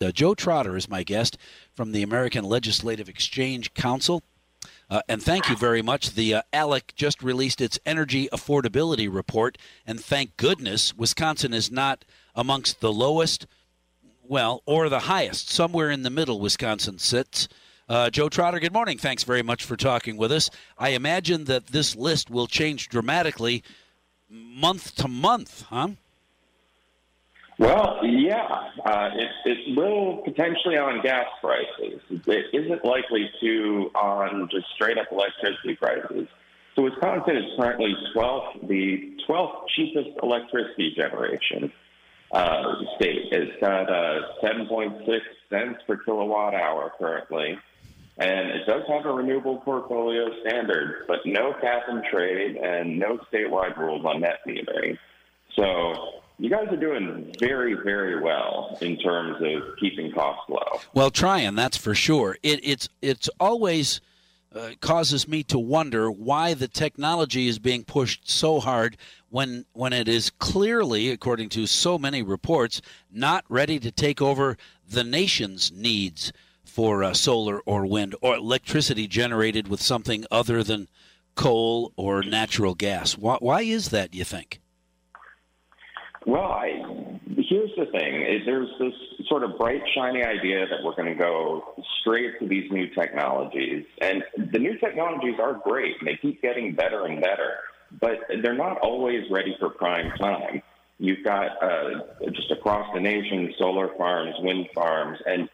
Uh, Joe Trotter is my guest from the American Legislative Exchange Council. Uh, and thank you very much. The uh, ALEC just released its energy affordability report, and thank goodness Wisconsin is not amongst the lowest, well, or the highest. Somewhere in the middle, Wisconsin sits. Uh, Joe Trotter, good morning. Thanks very much for talking with us. I imagine that this list will change dramatically month to month, huh? Well, yeah, uh, it, it will potentially on gas prices. It isn't likely to on just straight up electricity prices. So Wisconsin is currently 12th, the 12th cheapest electricity generation uh, state. It's at uh, 7.6 cents per kilowatt hour currently. And it does have a renewable portfolio standard, but no cap and trade and no statewide rules on net metering. So you guys are doing very, very well in terms of keeping costs low. Well, trying that's for sure. It, it's it's always uh, causes me to wonder why the technology is being pushed so hard when when it is clearly, according to so many reports, not ready to take over the nation's needs for uh, solar or wind or electricity generated with something other than coal or natural gas. Why, why is that? Do you think? Well, I, here's the thing: there's this sort of bright, shiny idea that we're going to go straight to these new technologies, and the new technologies are great, and they keep getting better and better, but they're not always ready for prime time. You've got uh, just across the nation solar farms, wind farms, and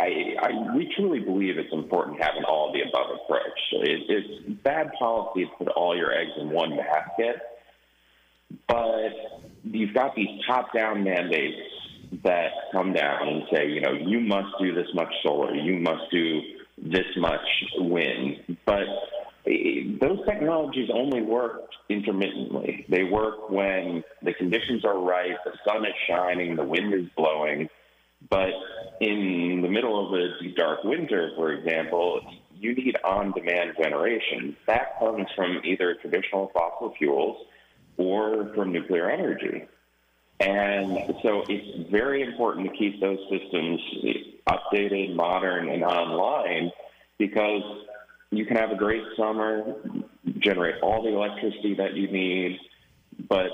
I, I, we truly believe it's important having all the above approach. It, it's bad policy to put all your eggs in one basket, but you've got these top-down mandates that come down and say, you know, you must do this much solar, you must do this much wind, but eh, those technologies only work intermittently. They work when the conditions are right, the sun is shining, the wind is blowing. But in the middle of a dark winter, for example, you need on demand generation. That comes from either traditional fossil fuels or from nuclear energy. And so it's very important to keep those systems updated, modern, and online because you can have a great summer, generate all the electricity that you need, but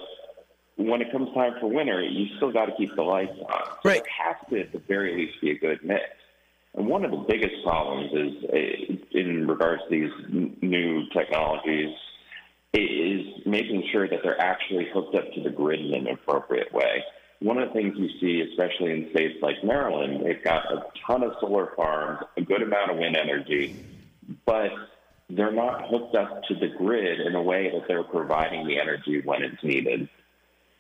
when it comes time for winter, you still got to keep the lights on. So right. There has to, at the very least, be a good mix. And one of the biggest problems is uh, in regards to these new technologies is making sure that they're actually hooked up to the grid in an appropriate way. One of the things you see, especially in states like Maryland, they've got a ton of solar farms, a good amount of wind energy, but they're not hooked up to the grid in a way that they're providing the energy when it's needed.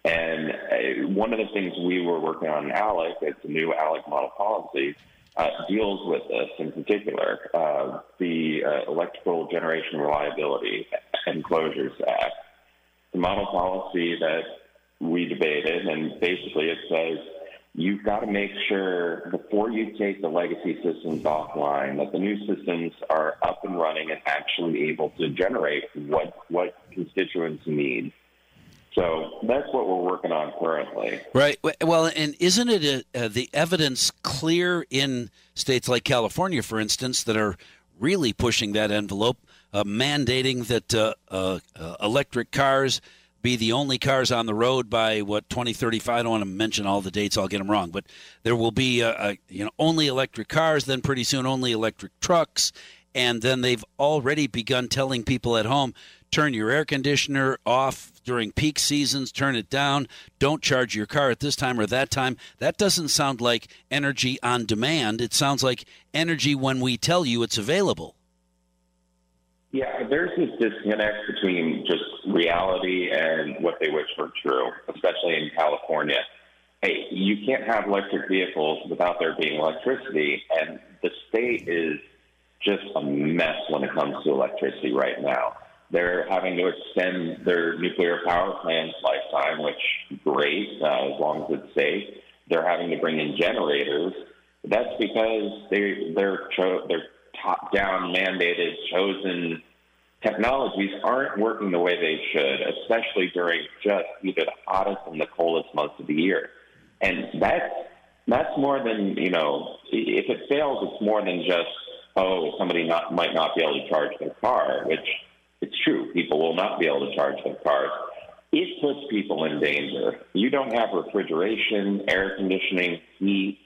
And uh, one of the things we were working on in ALEC, it's a new ALEC model policy, uh, deals with this in particular, uh, the uh, Electrical Generation Reliability and Closures Act. The model policy that we debated, and basically it says you've got to make sure before you take the legacy systems offline that the new systems are up and running and actually able to generate what what constituents need. So that's what we're working on currently. Right. Well, and isn't it a, uh, the evidence clear in states like California, for instance, that are really pushing that envelope, uh, mandating that uh, uh, uh electric cars be the only cars on the road by what 2035. I don't want to mention all the dates; I'll get them wrong. But there will be, uh, you know, only electric cars. Then pretty soon, only electric trucks. And then they've already begun telling people at home, turn your air conditioner off during peak seasons, turn it down, don't charge your car at this time or that time. That doesn't sound like energy on demand. It sounds like energy when we tell you it's available. There's this disconnect between just reality and what they wish were true, especially in California. Hey, you can't have electric vehicles without there being electricity, and the state is just a mess when it comes to electricity right now. They're having to extend their nuclear power plant's lifetime, which great uh, as long as it's safe. They're having to bring in generators. That's because they they're cho- they're top down mandated chosen technologies aren't working the way they should, especially during just either the hottest and the coldest months of the year. And that's that's more than you know. If it fails, it's more than just oh, somebody not might not be able to charge their car, which it's true. People will not be able to charge their cars. It puts people in danger. You don't have refrigeration, air conditioning, heat.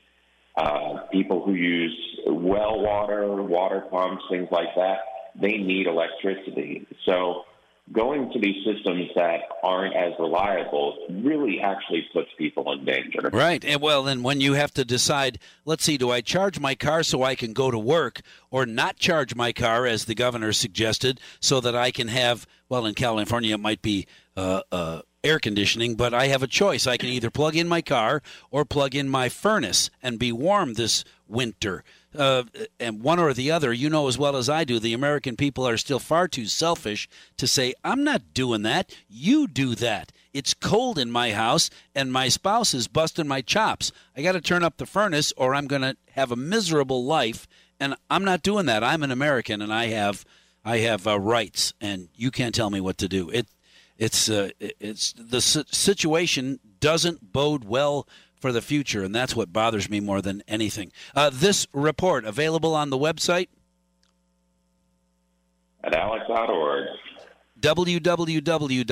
Uh, people who use well water, water pumps, things like that, they need electricity. So going to these systems that aren't as reliable really actually puts people in danger. Right. And well, then when you have to decide, let's see, do I charge my car so I can go to work or not charge my car, as the governor suggested, so that I can have, well, in California, it might be uh, uh, air conditioning, but I have a choice. I can either plug in my car or plug in my furnace and be warm this winter uh, and one or the other, you know as well as I do, the American people are still far too selfish to say, I'm not doing that. You do that. It's cold in my house, and my spouse is busting my chops. I got to turn up the furnace, or I'm going to have a miserable life. And I'm not doing that. I'm an American, and I have I have uh, rights, and you can't tell me what to do. It it's uh, it's the situation doesn't bode well for the future, and that's what bothers me more than anything. Uh, this report available on the website at alec.org. www.alec.org.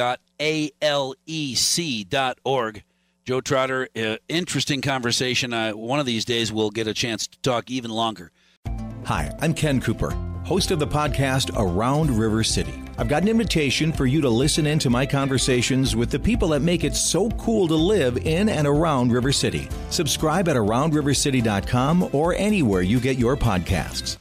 Joe Trotter, uh, interesting conversation. Uh, one of these days we'll get a chance to talk even longer. Hi, I'm Ken Cooper, host of the podcast Around River City. I've got an invitation for you to listen in to my conversations with the people that make it so cool to live in and around River City. Subscribe at AroundRiverCity.com or anywhere you get your podcasts.